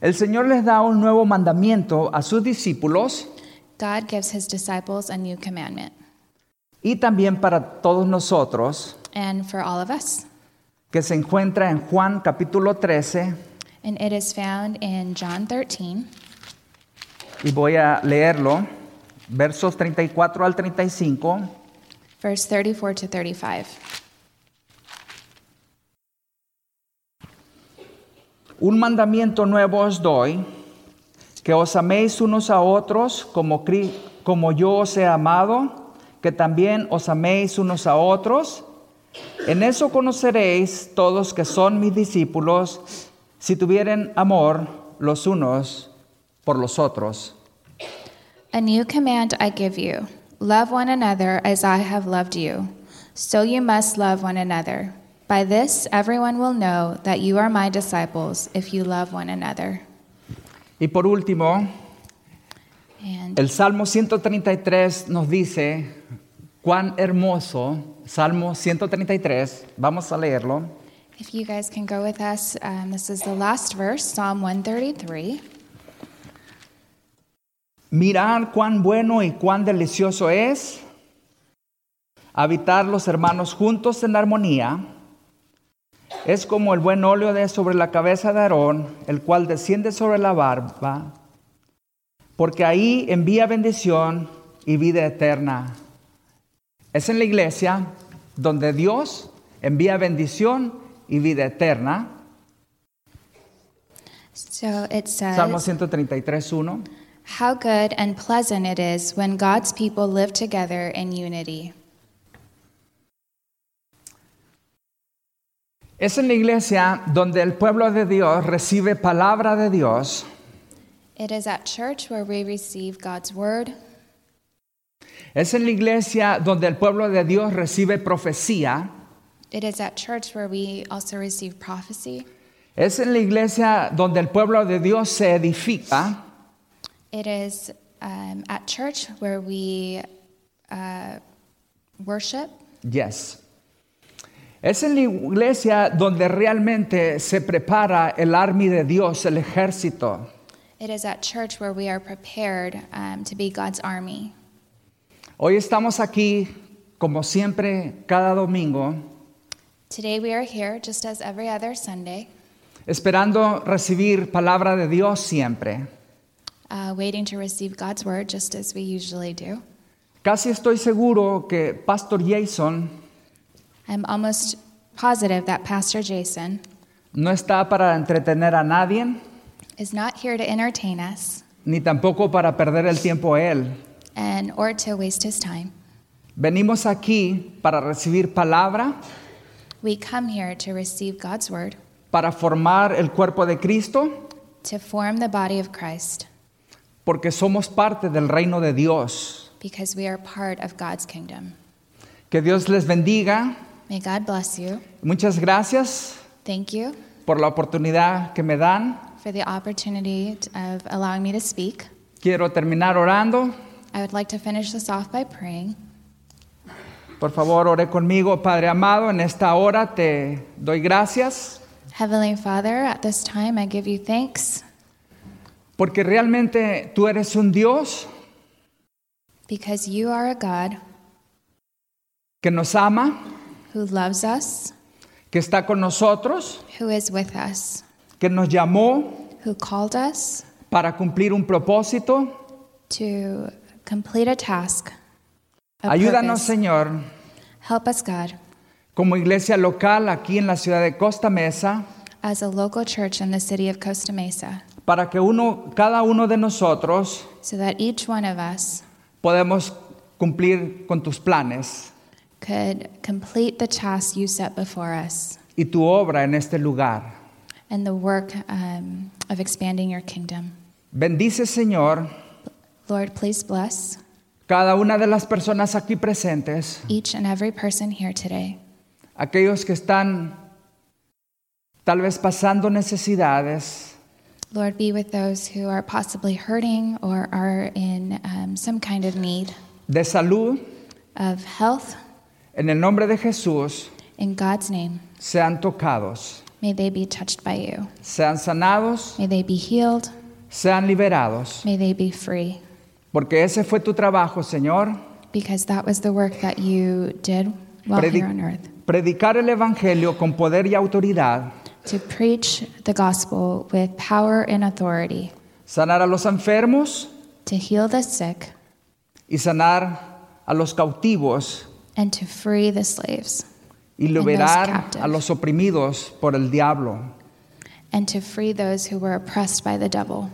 el Señor les da un nuevo mandamiento a sus discípulos God gives his disciples a new commandment. y también para todos nosotros, And for all of us, que se encuentra en Juan capítulo 13, and it is found in John 13, y voy a leerlo, versos 34 al 35. Verse 34 to 35. Un mandamiento nuevo os doy, que os améis unos a otros como, yo os he amado, que también os améis unos a otros. En eso conoceréis todos que son mis discípulos, si tuvieren amor los unos por los otros. A new command I give you love one another as I have loved you. So you must love one another. By this, everyone will know that you are my disciples if you love one another. Y por último, And el Salmo 133 nos dice cuán hermoso, Salmo 133, vamos a leerlo. if you guys can go with us, um, this is the last verse, Psalm 133. Mirar cuán bueno y cuán delicioso es habitar los hermanos juntos en armonía. Es como el buen óleo de sobre la cabeza de Aarón, el cual desciende sobre la barba, porque ahí envía bendición y vida eterna. Es en la iglesia donde Dios envía bendición y vida eterna. So it says, Salmo 133, 1. How good and pleasant it is when God's people live together in unity. Es en la iglesia donde el pueblo de Dios recibe palabra de Dios, It is at church where we receive God's word. es en la iglesia donde el pueblo de Dios recibe profecía, It is at church where we also receive prophecy. es en la iglesia donde el pueblo de Dios se edifica, It is um, at church where we uh, worship. yes. Es en la iglesia donde realmente se prepara el army de Dios, el ejército. It is at church where we are prepared um, to be God's army. Hoy estamos aquí, como siempre, cada domingo, Today we are here, just as every other Sunday, esperando recibir palabra de Dios siempre. Uh, waiting to receive God's word, just as we usually do. Casi estoy seguro que Pastor Jason I'm almost positive that Pastor Jason no está para entretener a nadie, is not here to entertain us ni tampoco para perder el tiempo él. and or to waste his time. Venimos aquí para recibir palabra, We come here to receive God's word, para formar el cuerpo de Cristo, to form the body of Christ, porque somos parte del reino de Dios. because we are part of God's kingdom. Que Dios les bendiga. May God bless you. Muchas gracias Thank you por la oportunidad que me dan. for the opportunity of allowing me to speak. Quiero terminar orando. I would like to finish this off by praying. Por favor, ore conmigo, Padre amado. En esta hora te doy gracias Heavenly Father, at this time I give you thanks porque realmente tú eres un Dios because you are a God que nos ama, who loves us, que está con nosotros, who is with us, que nos llamó who called us para cumplir un propósito. to complete a task. a Ayúdanos, purpose. Señor, Help us, God, como iglesia local aquí en la ciudad de Costa Mesa, as a local church in the city of Costa Mesa, para que uno, cada uno de nosotros so that each one of us podemos cumplir con tus planes could complete the task you set before us y tu obra en este lugar. and the work um, of expanding your kingdom. Bendice, Señor, Lord, please bless cada una de las personas aquí presentes, each and every person here today, aquellos que están tal vez pasando necesidades, Lord, be with those who are possibly hurting or are in um, some kind of need de salud, of health. en el nombre de Jesús, In God's name, sean tocados, may they be touched by you. sean sanados, May they be healed. sean liberados, May they be free. porque ese fue tu trabajo, Señor, Because that was the work that you did while Predi- here on earth. predicar el Evangelio con poder y autoridad, To preach the gospel with power and authority. sanar a los enfermos To heal the sick y sanar a los cautivos and to free the slaves. y liberar a los oprimidos por el diablo. And to free those who were oppressed by the devil.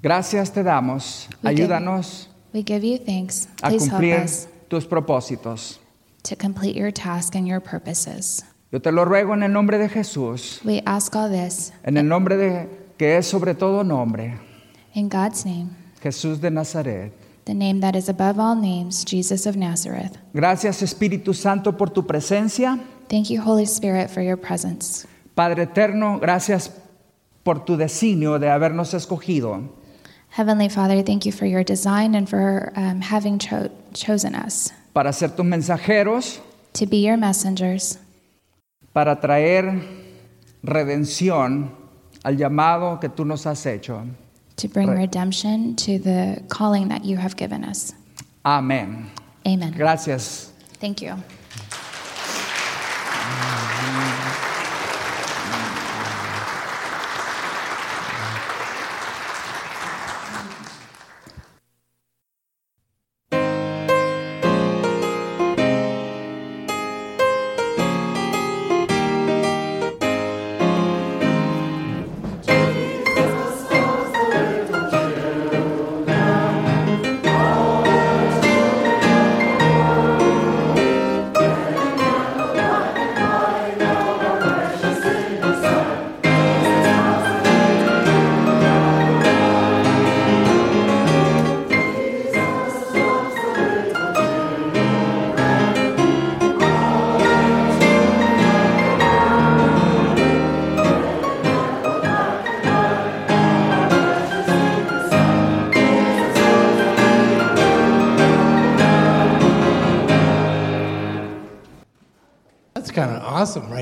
Gracias te damos. We give- Ayúdanos We give you thanks. a Please help us tus propósitos. to complete your task and your purposes. Yo te lo ruego en el nombre de Jesús, We ask all this en el nombre de que es sobre todo nombre, in God's name, Jesús de Nazaret. the name that is above all names, Jesus of Nazareth. Gracias Espíritu Santo por tu presencia. Thank you, Holy Spirit, for your presence. Padre eterno, gracias por tu designio de habernos escogido. Heavenly Father, thank you for your design and for um, having cho- chosen us para ser tus mensajeros, to be your messengers, para traer redención al llamado que tú nos has hecho. to bring redemption to the calling that you have given us. Amén. Amen. Gracias. Thank you.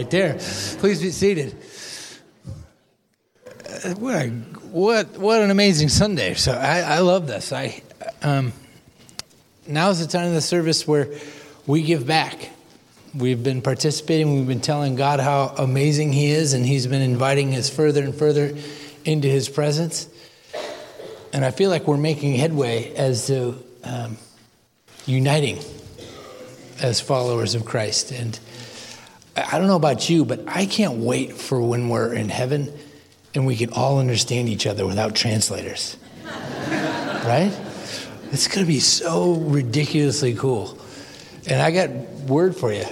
Right there. Please be seated. Uh, What, a, what, what an amazing Sunday. So I, I love this. I, um, is the time of the service where we give back. We've been participating, we've been telling God how amazing He is, and He's been inviting us further and further into His presence. And I feel like we're making headway as to um, uniting as followers of Christ. And I don't know about you, but I can't wait for when we're in heaven and we can all understand each other without translators. right? It's going to be so ridiculously cool. And I got word for you.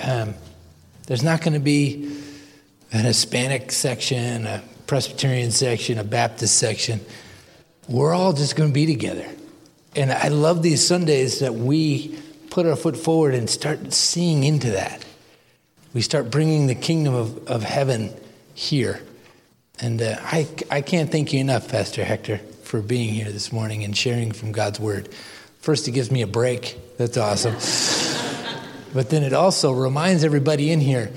Um, there's not going to be an Hispanic section, a Presbyterian section, a Baptist section. We're all just going to be together. And I love these Sundays that we put our foot forward and start seeing into that. We start bringing the kingdom of, of heaven here. And uh, I, I can't thank you enough, Pastor Hector, for being here this morning and sharing from God's word. First, it gives me a break. That's awesome. but then it also reminds everybody in here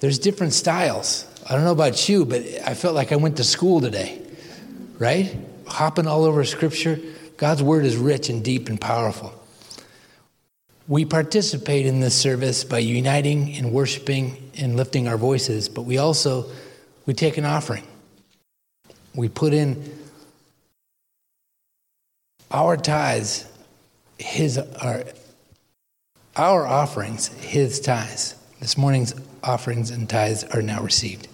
there's different styles. I don't know about you, but I felt like I went to school today, right? Hopping all over scripture. God's word is rich and deep and powerful. We participate in this service by uniting and worshiping and lifting our voices, but we also we take an offering. We put in our tithes, his our our offerings, his tithes. This morning's offerings and tithes are now received.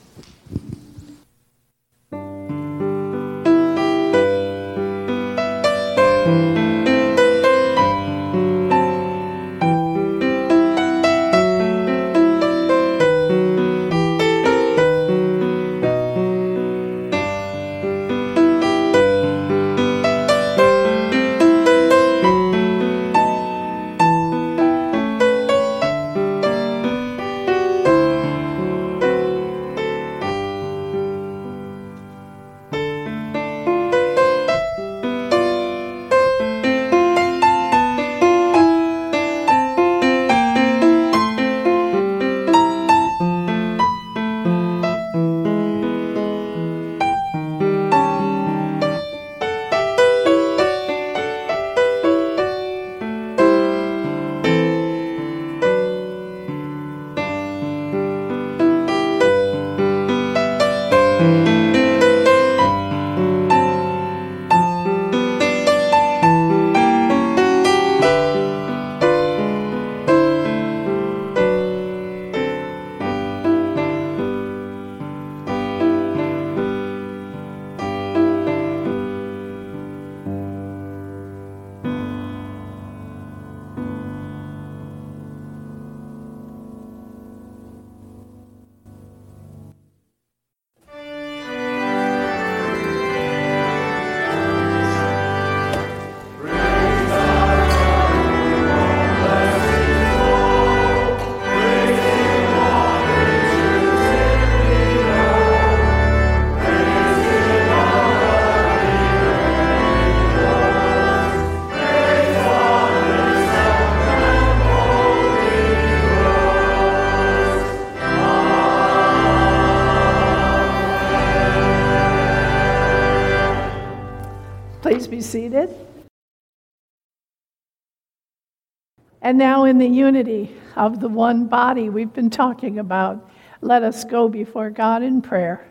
And now, in the unity of the one body we've been talking about, let us go before God in prayer.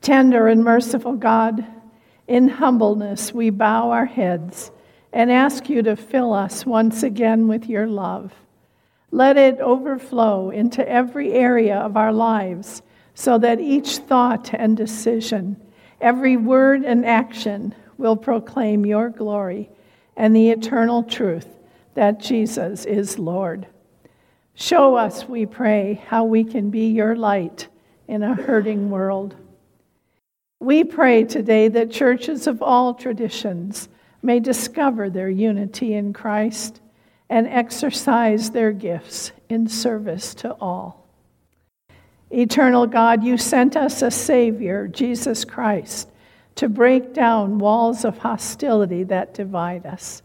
Tender and merciful God, in humbleness we bow our heads and ask you to fill us once again with your love. Let it overflow into every area of our lives so that each thought and decision, every word and action will proclaim your glory and the eternal truth that Jesus is Lord. Show us, we pray, how we can be your light in a hurting world. We pray today that churches of all traditions may discover their unity in Christ and exercise their gifts in service to all. Eternal God, you sent us a Savior, Jesus Christ, to break down walls of hostility that divide us.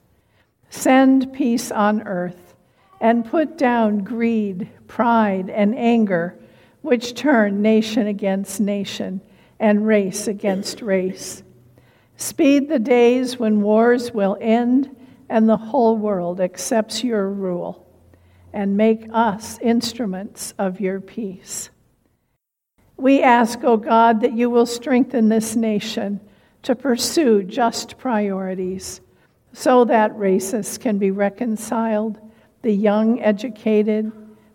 Send peace on earth and put down greed, pride, and anger, which turn nation against nation and race against race. Speed the days when wars will end and the whole world accepts your rule, and make us instruments of your peace. We ask, O God, that you will strengthen this nation to pursue just priorities so that races can be reconciled, the young educated,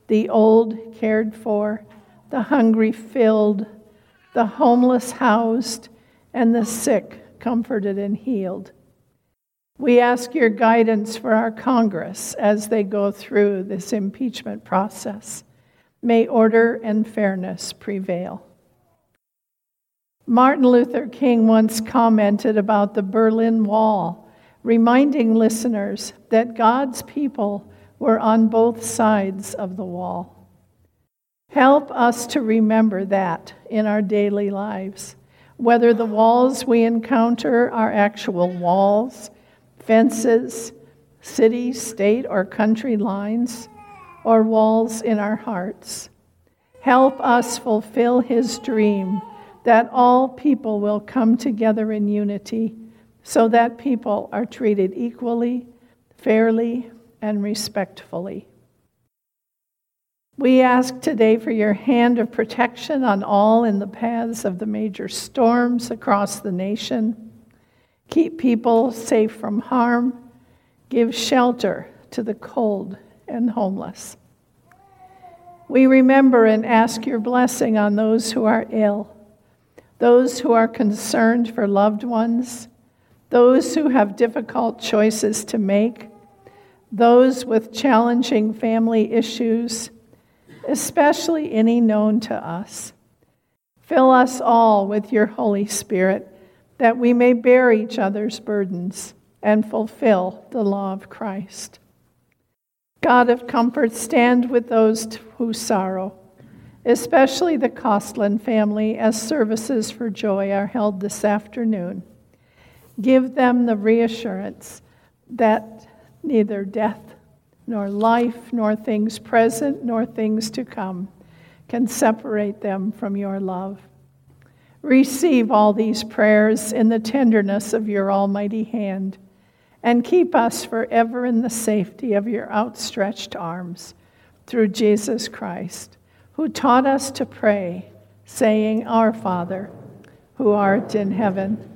the old cared for, the hungry filled, the homeless housed, and the sick comforted and healed. We ask your guidance for our Congress as they go through this impeachment process. May order and fairness prevail. Martin Luther King once commented about the Berlin Wall, reminding listeners that God's people were on both sides of the wall. Help us to remember that in our daily lives, whether the walls we encounter are actual walls fences, city, state, or country lines, or walls in our hearts. Help us fulfill his dream that all people will come together in unity so that people are treated equally, fairly, and respectfully. We ask today for your hand of protection on all in the paths of the major storms across the nation keep people safe from harm, give shelter to the cold and homeless. We remember and ask your blessing on those who are ill, those who are concerned for loved ones, those who have difficult choices to make, those with challenging family issues, especially any known to us. Fill us all with your Holy Spirit that we may bear each other's burdens and fulfill the law of Christ. God of comfort, stand with those who sorrow, especially the Costland family, as services for joy are held this afternoon. Give them the reassurance that neither death, nor life, nor things present, nor things to come can separate them from your love. Receive all these prayers in the tenderness of your almighty hand, and keep us forever in the safety of your outstretched arms through Jesus Christ, who taught us to pray, saying, Our Father, who art in heaven,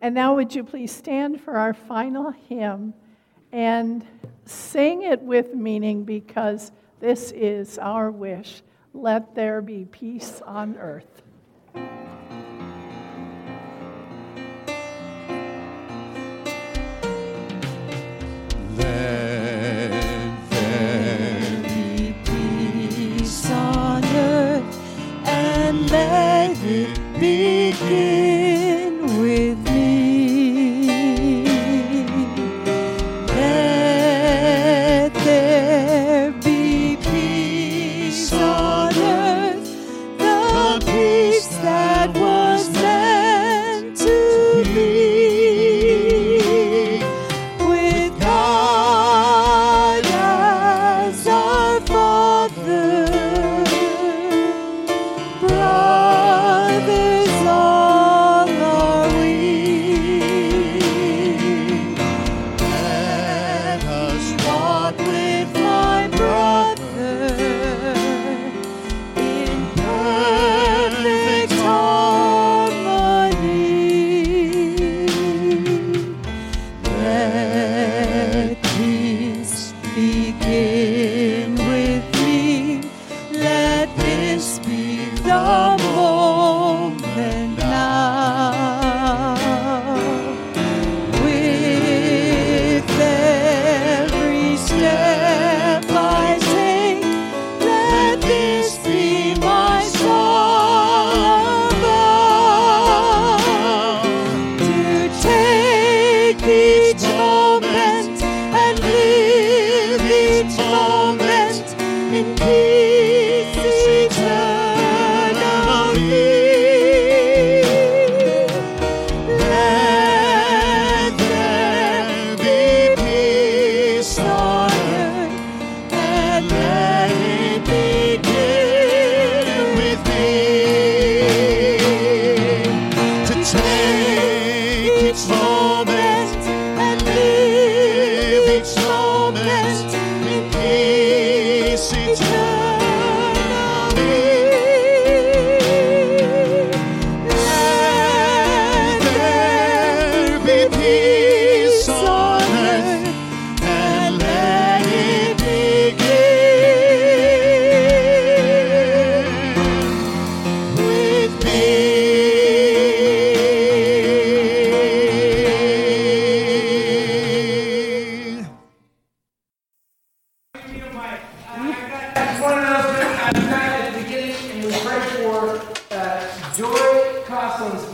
And now, would you please stand for our final hymn and sing it with meaning because this is our wish. Let there be peace on earth.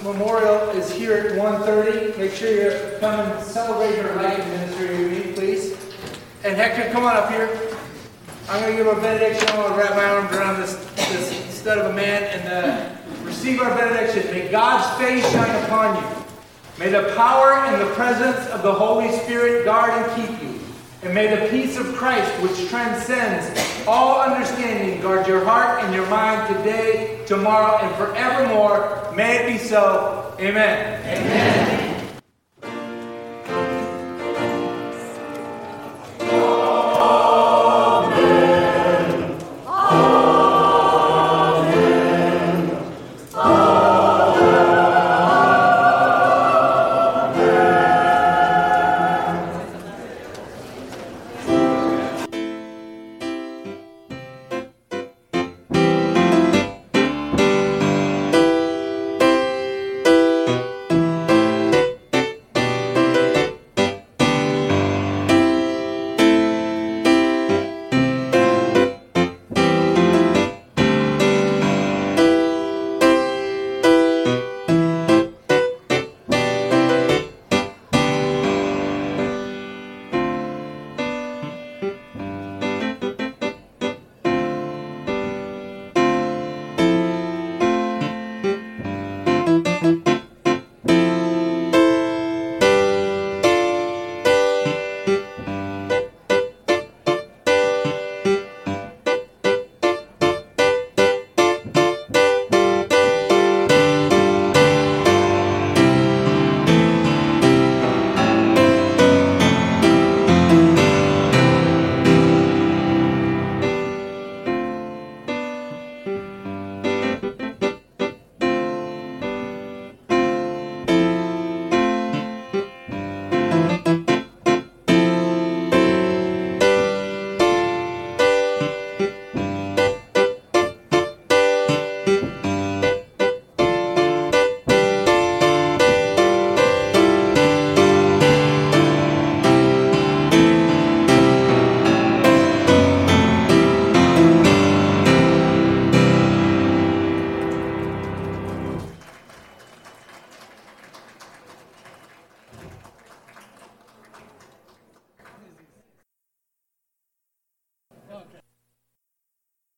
Memorial is here at 1.30. Make sure you come and celebrate your life in ministry with me, please. And Hector, come on up here. I'm going to give a benediction. I'm going to wrap my arms around this, this stud of a man and uh, receive our benediction. May God's face shine upon you. May the power and the presence of the Holy Spirit guard and keep you. And may the peace of Christ, which transcends all understanding, guard your heart and your mind today, tomorrow, and forevermore. May it be so. Amen. Amen.